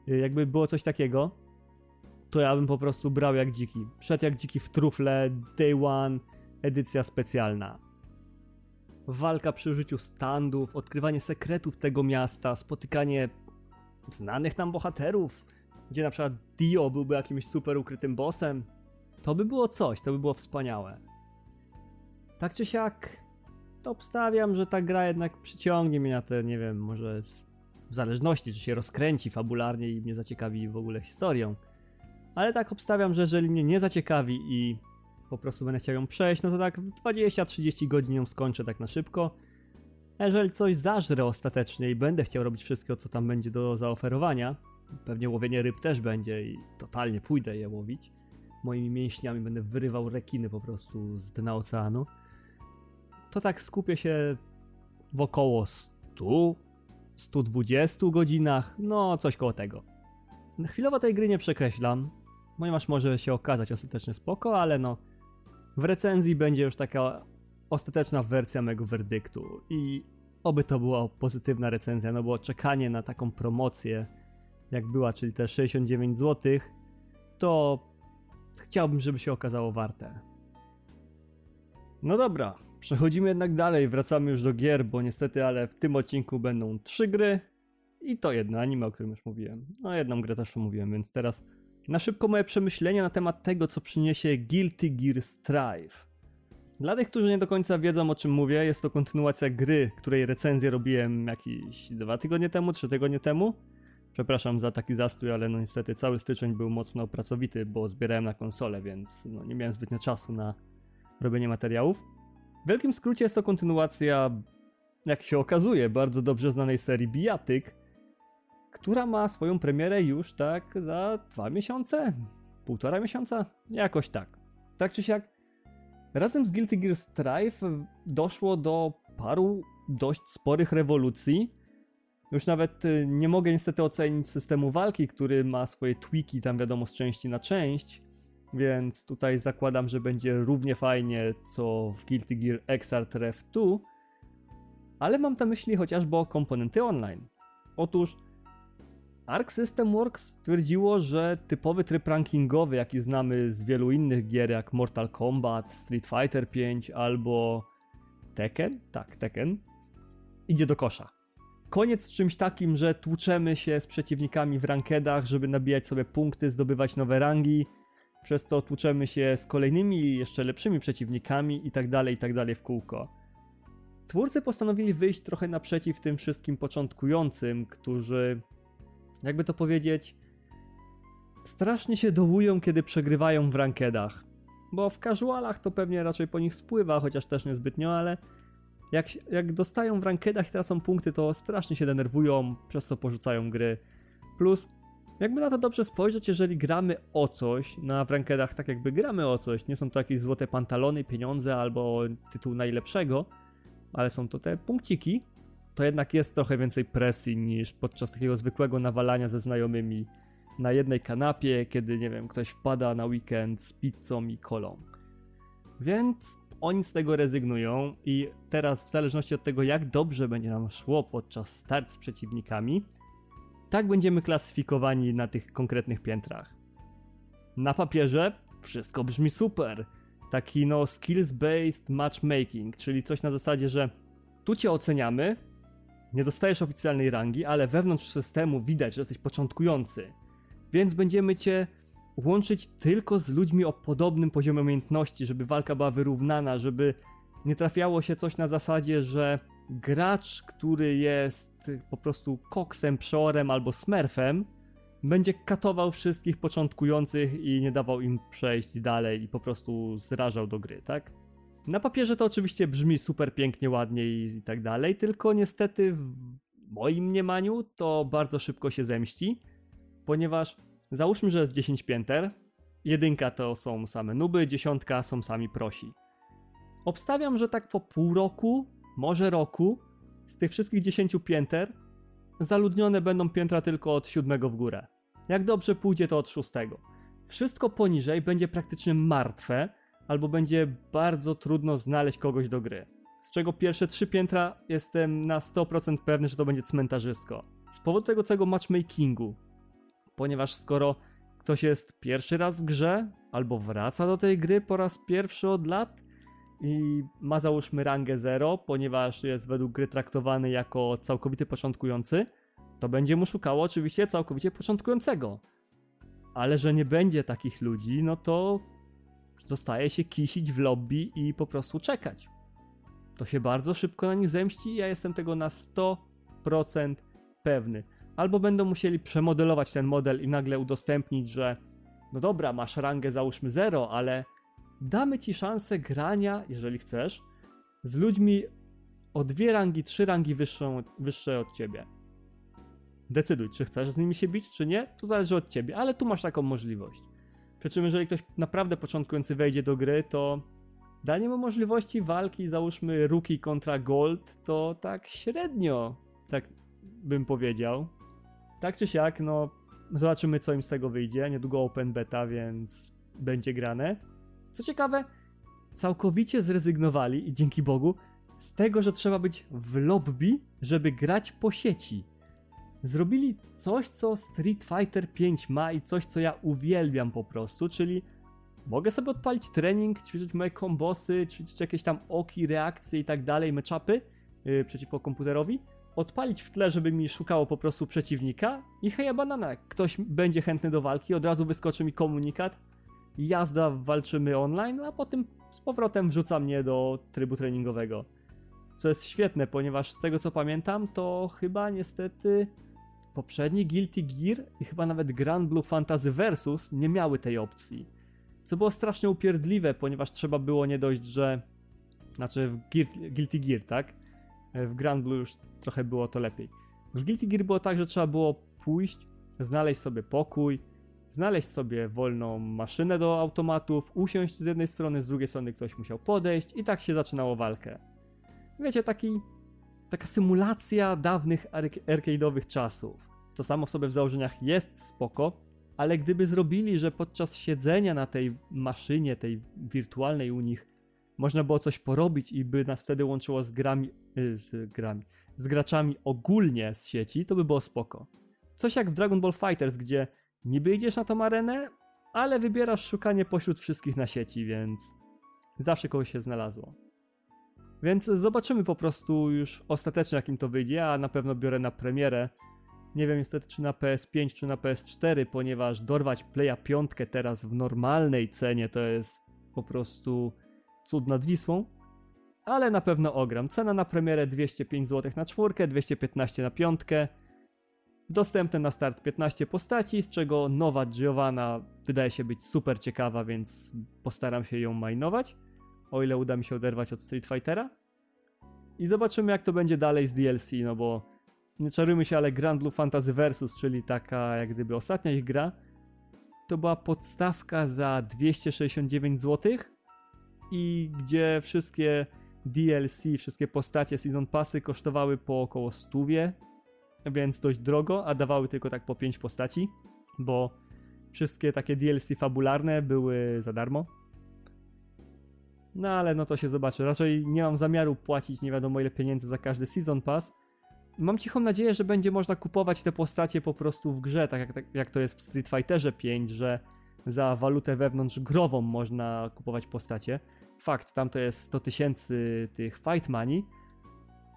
Jakby było coś takiego, to ja bym po prostu brał jak dziki. Szedł jak dziki w trufle, day one, edycja specjalna. Walka przy użyciu standów, odkrywanie sekretów tego miasta, spotykanie znanych nam bohaterów, gdzie na przykład Dio byłby jakimś super ukrytym bossem. To by było coś, to by było wspaniałe. Tak czy siak, to obstawiam, że ta gra jednak przyciągnie mnie na te, nie wiem, może w zależności, czy się rozkręci fabularnie i mnie zaciekawi w ogóle historią. Ale tak obstawiam, że jeżeli mnie nie zaciekawi i po prostu będę chciał ją przejść, no to tak 20-30 godzin ją skończę tak na szybko. A jeżeli coś zażrę ostatecznie i będę chciał robić wszystko, co tam będzie do zaoferowania, pewnie łowienie ryb też będzie i totalnie pójdę je łowić. Moimi mięśniami będę wyrywał rekiny po prostu z dna oceanu. To tak skupię się w około 100, 120 godzinach, no coś koło tego. Chwilowo tej gry nie przekreślam, ponieważ może się okazać ostatecznie spoko, ale no w recenzji będzie już taka ostateczna wersja mego werdyktu i oby to była pozytywna recenzja, no bo czekanie na taką promocję jak była, czyli te 69 zł, to chciałbym, żeby się okazało warte. No dobra, przechodzimy jednak dalej, wracamy już do gier, bo niestety, ale w tym odcinku będą trzy gry i to jedno anime, o którym już mówiłem. No jedną grę też mówiłem, więc teraz na szybko moje przemyślenia na temat tego, co przyniesie Guilty Gear Strive. Dla tych, którzy nie do końca wiedzą o czym mówię, jest to kontynuacja gry, której recenzję robiłem jakieś dwa tygodnie temu, trzy tygodnie temu. Przepraszam za taki zastój, ale no niestety cały styczeń był mocno pracowity, bo zbierałem na konsolę, więc no nie miałem zbytnio czasu na robienie materiałów. W wielkim skrócie jest to kontynuacja, jak się okazuje, bardzo dobrze znanej serii Bijatyk, która ma swoją premierę już tak za dwa miesiące, półtora miesiąca, jakoś tak. Tak czy siak, razem z Guilty Gear Strive doszło do paru dość sporych rewolucji. Już nawet y, nie mogę niestety ocenić systemu walki, który ma swoje tweaki tam wiadomo z części na część, więc tutaj zakładam, że będzie równie fajnie co w Guilty Gear Xrd Rev 2, ale mam na myśli chociażby o komponenty online. Otóż Arc System Works stwierdziło, że typowy tryb rankingowy, jaki znamy z wielu innych gier jak Mortal Kombat, Street Fighter V albo Tekken, tak, Tekken, idzie do kosza. Koniec z czymś takim, że tłuczemy się z przeciwnikami w rankedach, żeby nabijać sobie punkty, zdobywać nowe rangi, przez co tłuczemy się z kolejnymi, jeszcze lepszymi przeciwnikami i tak dalej, i tak dalej w kółko. Twórcy postanowili wyjść trochę naprzeciw tym wszystkim początkującym, którzy jakby to powiedzieć, strasznie się dołują, kiedy przegrywają w rankedach. Bo w casualach to pewnie raczej po nich spływa, chociaż też niezbytnio, ale jak, jak dostają w rankedach i tracą punkty, to strasznie się denerwują, przez co porzucają gry. Plus, jakby na to dobrze spojrzeć, jeżeli gramy o coś, na rankedach tak jakby gramy o coś, nie są to jakieś złote pantalony, pieniądze albo tytuł najlepszego, ale są to te punkciki, to jednak jest trochę więcej presji niż podczas takiego zwykłego nawalania ze znajomymi na jednej kanapie, kiedy, nie wiem, ktoś wpada na weekend z pizzą i kolą. Więc oni z tego rezygnują i teraz w zależności od tego, jak dobrze będzie nam szło podczas start z przeciwnikami, tak będziemy klasyfikowani na tych konkretnych piętrach. Na papierze wszystko brzmi super. Taki no skills-based matchmaking, czyli coś na zasadzie, że tu cię oceniamy, nie dostajesz oficjalnej rangi, ale wewnątrz systemu widać, że jesteś początkujący. Więc będziemy cię łączyć tylko z ludźmi o podobnym poziomie umiejętności, żeby walka była wyrównana, żeby nie trafiało się coś na zasadzie, że gracz, który jest po prostu koksem, przeorem albo smurfem, będzie katował wszystkich początkujących i nie dawał im przejść dalej i po prostu zrażał do gry, tak? Na papierze to oczywiście brzmi super pięknie, ładnie i, i tak dalej, tylko niestety w moim mniemaniu to bardzo szybko się zemści, ponieważ załóżmy, że jest 10 pięter, jedynka to są same nuby, dziesiątka są sami prosi. Obstawiam, że tak po pół roku, może roku, z tych wszystkich 10 pięter zaludnione będą piętra tylko od siódmego w górę. Jak dobrze pójdzie, to od szóstego. Wszystko poniżej będzie praktycznie martwe, albo będzie bardzo trudno znaleźć kogoś do gry. Z czego pierwsze trzy piętra jestem na 100% pewny, że to będzie cmentarzysko. Z powodu tego całego matchmakingu. Ponieważ skoro ktoś jest pierwszy raz w grze, albo wraca do tej gry po raz pierwszy od lat i ma załóżmy rangę 0, ponieważ jest według gry traktowany jako całkowity początkujący, to będzie mu szukało oczywiście całkowicie początkującego. Ale że nie będzie takich ludzi, no to zostaje się kisić w lobby i po prostu czekać. To się bardzo szybko na nich zemści i ja jestem tego na 100% pewny. Albo będą musieli przemodelować ten model i nagle udostępnić, że no dobra, masz rangę załóżmy 0, ale damy ci szansę grania, jeżeli chcesz, z ludźmi o dwie rangi, trzy rangi wyższą, wyższe od ciebie. Decyduj, czy chcesz z nimi się bić, czy nie, to zależy od ciebie, ale tu masz taką możliwość. Przy czym jeżeli ktoś naprawdę początkujący wejdzie do gry, to danie mu możliwości walki, załóżmy rookie kontra gold, to tak średnio, tak bym powiedział. Tak czy siak, no zobaczymy co im z tego wyjdzie. Niedługo open beta, więc będzie grane. Co ciekawe, całkowicie zrezygnowali i dzięki Bogu z tego, że trzeba być w lobby, żeby grać po sieci zrobili coś, co Street Fighter 5 ma i coś, co ja uwielbiam po prostu, czyli mogę sobie odpalić trening, ćwiczyć moje kombosy, ćwiczyć jakieś tam oki, reakcje i tak dalej, meczapy yy, przeciwko komputerowi, odpalić w tle, żeby mi szukało po prostu przeciwnika i heja banana, ktoś będzie chętny do walki, od razu wyskoczy mi komunikat, jazda, walczymy online, a potem z powrotem wrzuca mnie do trybu treningowego. Co jest świetne, ponieważ z tego co pamiętam, to chyba niestety poprzedni Guilty Gear i chyba nawet Grand Blue Fantasy Versus nie miały tej opcji. Co było strasznie upierdliwe, ponieważ trzeba było nie dość, że. Znaczy w Guilty Gear, tak? W Grand Blue już trochę było to lepiej. W Guilty Gear było tak, że trzeba było pójść, znaleźć sobie pokój, znaleźć sobie wolną maszynę do automatów, usiąść z jednej strony, z drugiej strony ktoś musiał podejść i tak się zaczynało walkę. Wiecie, taki, taka symulacja dawnych arcade'owych czasów. To samo w sobie w założeniach jest spoko, ale gdyby zrobili, że podczas siedzenia na tej maszynie, tej wirtualnej u nich, można było coś porobić i by nas wtedy łączyło z grami, y, z grami, z graczami ogólnie z sieci, to by było spoko. Coś jak w Dragon Ball Fighters, gdzie niby idziesz na tą arenę, ale wybierasz szukanie pośród wszystkich na sieci, więc zawsze kogoś się znalazło. Więc zobaczymy po prostu już ostatecznie jakim to wyjdzie. Ja na pewno biorę na premierę. Nie wiem niestety czy na PS5 czy na PS4, ponieważ dorwać Playa 5 teraz w normalnej cenie to jest po prostu cud nad Wisłą. Ale na pewno ogram. Cena na premierę 205 zł na czwórkę, 215 na piątkę. Dostępne na start 15 postaci, z czego nowa Giovanna wydaje się być super ciekawa, więc postaram się ją majnować o ile uda mi się oderwać od Street Fightera. I zobaczymy jak to będzie dalej z DLC, no bo nie czarujmy się, ale Grand Blue Fantasy Versus, czyli taka jak gdyby ostatnia ich gra, to była podstawka za 269 zł i gdzie wszystkie DLC, wszystkie postacie Season Passy kosztowały po około 100, więc dość drogo, a dawały tylko tak po 5 postaci, bo wszystkie takie DLC fabularne były za darmo, no ale no to się zobaczy. Raczej nie mam zamiaru płacić nie wiadomo ile pieniędzy za każdy Season Pass. Mam cichą nadzieję, że będzie można kupować te postacie po prostu w grze, tak jak, tak jak to jest w Street Fighterze 5, że za walutę wewnątrz grową można kupować postacie. Fakt, tam to jest 100 tysięcy tych fight money,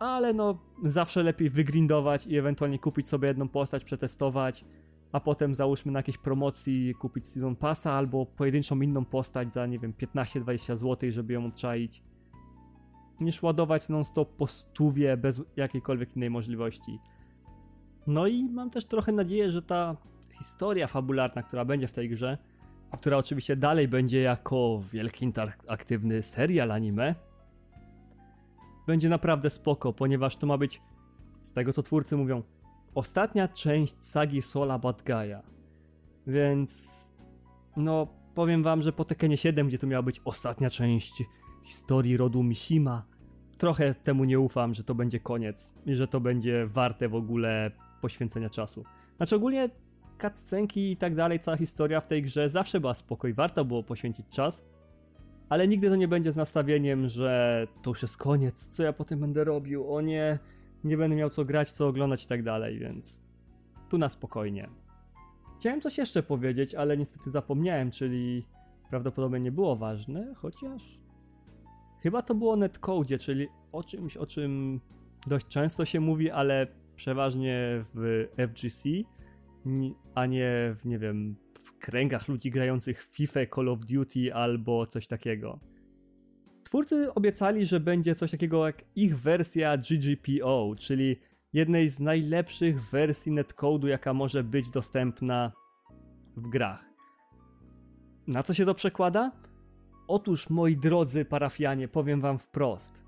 ale no zawsze lepiej wygrindować i ewentualnie kupić sobie jedną postać, przetestować, a potem załóżmy na jakiejś promocji kupić Season Passa albo pojedynczą inną postać za, nie wiem, 15-20 zł, żeby ją odczaić, niż ładować non-stop po stówie bez jakiejkolwiek innej możliwości. No i mam też trochę nadzieję, że ta historia fabularna, która będzie w tej grze, która oczywiście dalej będzie jako wielki interaktywny serial anime, będzie naprawdę spoko, ponieważ to ma być, z tego co twórcy mówią, ostatnia część sagi Sola Bad Guy'a. Więc no powiem wam, że po Tekkenie 7, gdzie to miała być ostatnia część historii rodu Mishima, trochę temu nie ufam, że to będzie koniec i że to będzie warte w ogóle poświęcenia czasu. Znaczy ogólnie cutscenki i tak dalej, cała historia w tej grze zawsze była spokoj, warto było poświęcić czas, ale nigdy to nie będzie z nastawieniem, że to już jest koniec, co ja potem będę robił, o nie, nie będę miał co grać, co oglądać i tak dalej, więc tu na spokojnie. Chciałem coś jeszcze powiedzieć, ale niestety zapomniałem, czyli prawdopodobnie nie było ważne, chociaż chyba to było o netcode, czyli o czymś, o czym dość często się mówi, ale przeważnie w FGC, a nie w, nie wiem, w kręgach ludzi grających w FIFA, Call of Duty albo coś takiego. Twórcy obiecali, że będzie coś takiego jak ich wersja GGPO, czyli jednej z najlepszych wersji netcode'u, jaka może być dostępna w grach. Na co się to przekłada? Otóż, moi drodzy parafianie, powiem wam wprost.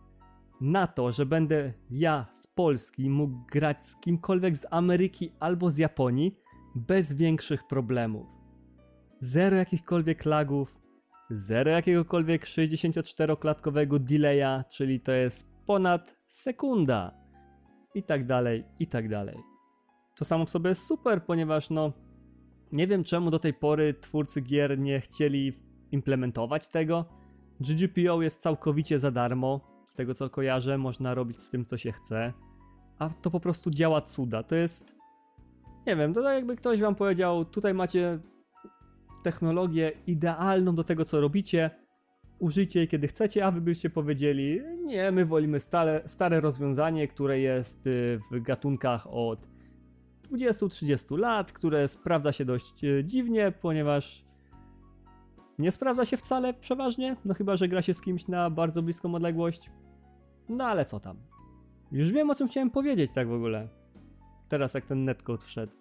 Na to, że będę ja z Polski mógł grać z kimkolwiek z Ameryki albo z Japonii bez większych problemów. Zero jakichkolwiek lagów, zero jakiegokolwiek 64-klatkowego delaya, czyli to jest ponad sekunda. I tak dalej, i tak dalej. To samo w sobie jest super, ponieważ no nie wiem czemu do tej pory twórcy gier nie chcieli implementować tego. GGPO jest całkowicie za darmo, z tego co kojarzę, można robić z tym co się chce. A to po prostu działa cuda. To jest nie wiem, to tak jakby ktoś wam powiedział, tutaj macie technologię idealną do tego, co robicie. Użyjcie jej kiedy chcecie, a wy byście powiedzieli, nie, my wolimy stare, stare rozwiązanie, które jest y, w gatunkach od 20-30 lat, które sprawdza się dość y, dziwnie, ponieważ nie sprawdza się wcale przeważnie, no chyba, że gra się z kimś na bardzo bliską odległość. No ale co tam. Już wiem o czym chciałem powiedzieć tak w ogóle. Teraz jak ten netcode wszedł.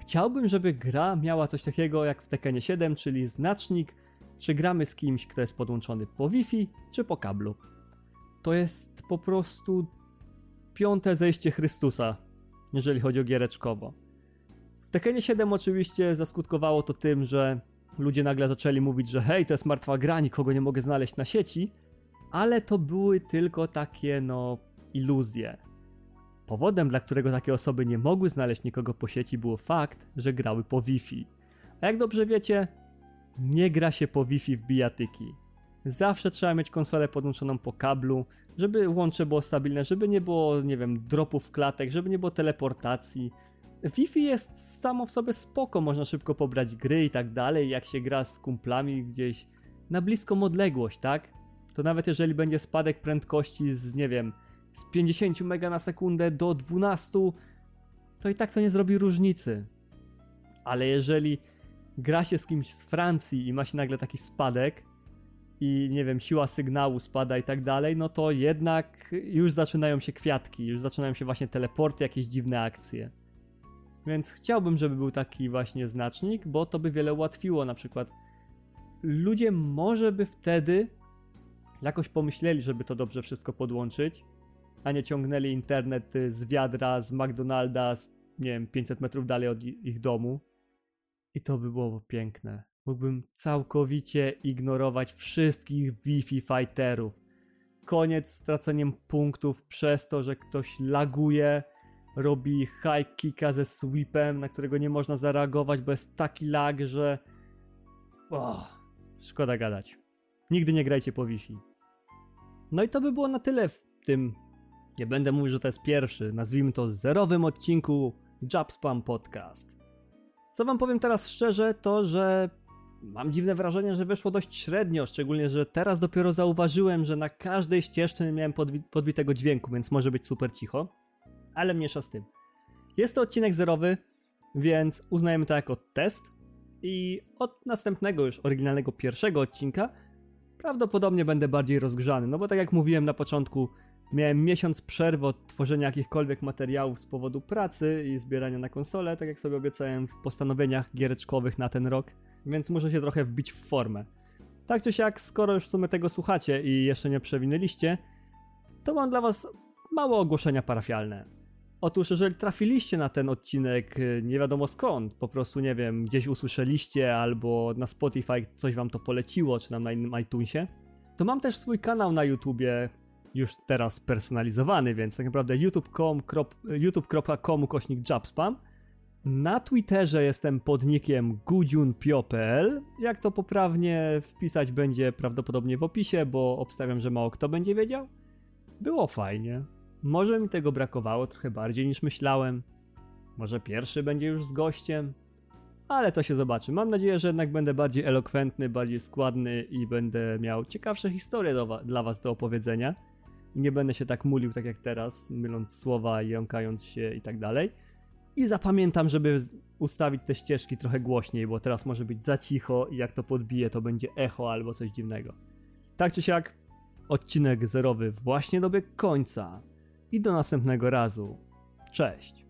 Chciałbym, żeby gra miała coś takiego jak w Tekkenie 7, czyli znacznik, czy gramy z kimś, kto jest podłączony po Wi-Fi, czy po kablu. To jest po prostu piąte zejście Chrystusa, jeżeli chodzi o giereczkowo. W Tekkenie 7 oczywiście zaskutkowało to tym, że ludzie nagle zaczęli mówić, że hej, to jest martwa gra, nikogo nie mogę znaleźć na sieci, ale to były tylko takie, no, iluzje. Powodem, dla którego takie osoby nie mogły znaleźć nikogo po sieci, było fakt, że grały po Wi-Fi. A jak dobrze wiecie, nie gra się po Wi-Fi w bijatyki. Zawsze trzeba mieć konsolę podłączoną po kablu, żeby łącze było stabilne, żeby nie było, nie wiem, dropów klatek, żeby nie było teleportacji. Wi-Fi jest samo w sobie spoko, można szybko pobrać gry i tak dalej, jak się gra z kumplami gdzieś na bliską odległość, tak? To nawet jeżeli będzie spadek prędkości z, nie wiem, z 50 mega na sekundę do 12, to i tak to nie zrobi różnicy. Ale jeżeli gra się z kimś z Francji i ma się nagle taki spadek i nie wiem, siła sygnału spada i tak dalej, no to jednak już zaczynają się kwiatki, już zaczynają się właśnie teleporty, jakieś dziwne akcje. Więc chciałbym, żeby był taki właśnie znacznik, bo to by wiele ułatwiło. Na przykład ludzie może by wtedy jakoś pomyśleli, żeby to dobrze wszystko podłączyć, a nie ciągnęli internet z wiadra, z McDonalda, z, nie wiem, 500 metrów dalej od ich domu. I to by było piękne. Mógłbym całkowicie ignorować wszystkich Wi-Fi fighterów. Koniec z traceniem punktów przez to, że ktoś laguje, robi high kicka ze sweepem, na którego nie można zareagować, bo jest taki lag, że. Oh, szkoda gadać. Nigdy nie grajcie po Wi-Fi. No i to by było na tyle w tym. Nie będę mówił, że to jest pierwszy, nazwijmy to zerowym odcinku Jabspam Podcast. Co wam powiem teraz szczerze, to że mam dziwne wrażenie, że wyszło dość średnio, szczególnie, że teraz dopiero zauważyłem, że na każdej ścieżce nie miałem podbi podbitego dźwięku, więc może być super cicho, ale mniejsza z tym. Jest to odcinek zerowy, więc uznajemy to jako test i od następnego już oryginalnego pierwszego odcinka prawdopodobnie będę bardziej rozgrzany, no bo tak jak mówiłem na początku, miałem miesiąc przerwy od tworzenia jakichkolwiek materiałów z powodu pracy i zbierania na konsolę, tak jak sobie obiecałem w postanowieniach giereczkowych na ten rok, więc muszę się trochę wbić w formę. Tak czy siak, skoro już w sumie tego słuchacie i jeszcze nie przewinęliście, to mam dla was małe ogłoszenia parafialne. Otóż, jeżeli trafiliście na ten odcinek y, nie wiadomo skąd, po prostu nie wiem, gdzieś usłyszeliście albo na Spotify coś wam to poleciło, czy na innym iTunesie, to mam też swój kanał na YouTubie, już teraz personalizowany, więc tak naprawdę youtube.com YouTube kośnik jabspam. Na Twitterze jestem pod nickiem gudziunpio.pl. Jak to poprawnie wpisać będzie prawdopodobnie w opisie, bo obstawiam, że mało kto będzie wiedział. Było fajnie. Może mi tego brakowało trochę bardziej niż myślałem. Może pierwszy będzie już z gościem. Ale to się zobaczy. Mam nadzieję, że jednak będę bardziej elokwentny, bardziej składny i będę miał ciekawsze historie wa dla Was do opowiedzenia. I nie będę się tak mulił tak jak teraz, myląc słowa, jąkając się i tak dalej. I zapamiętam, żeby ustawić te ścieżki trochę głośniej, bo teraz może być za cicho i jak to podbije, to będzie echo albo coś dziwnego. Tak czy siak, odcinek zerowy właśnie dobiegł końca i do następnego razu. Cześć!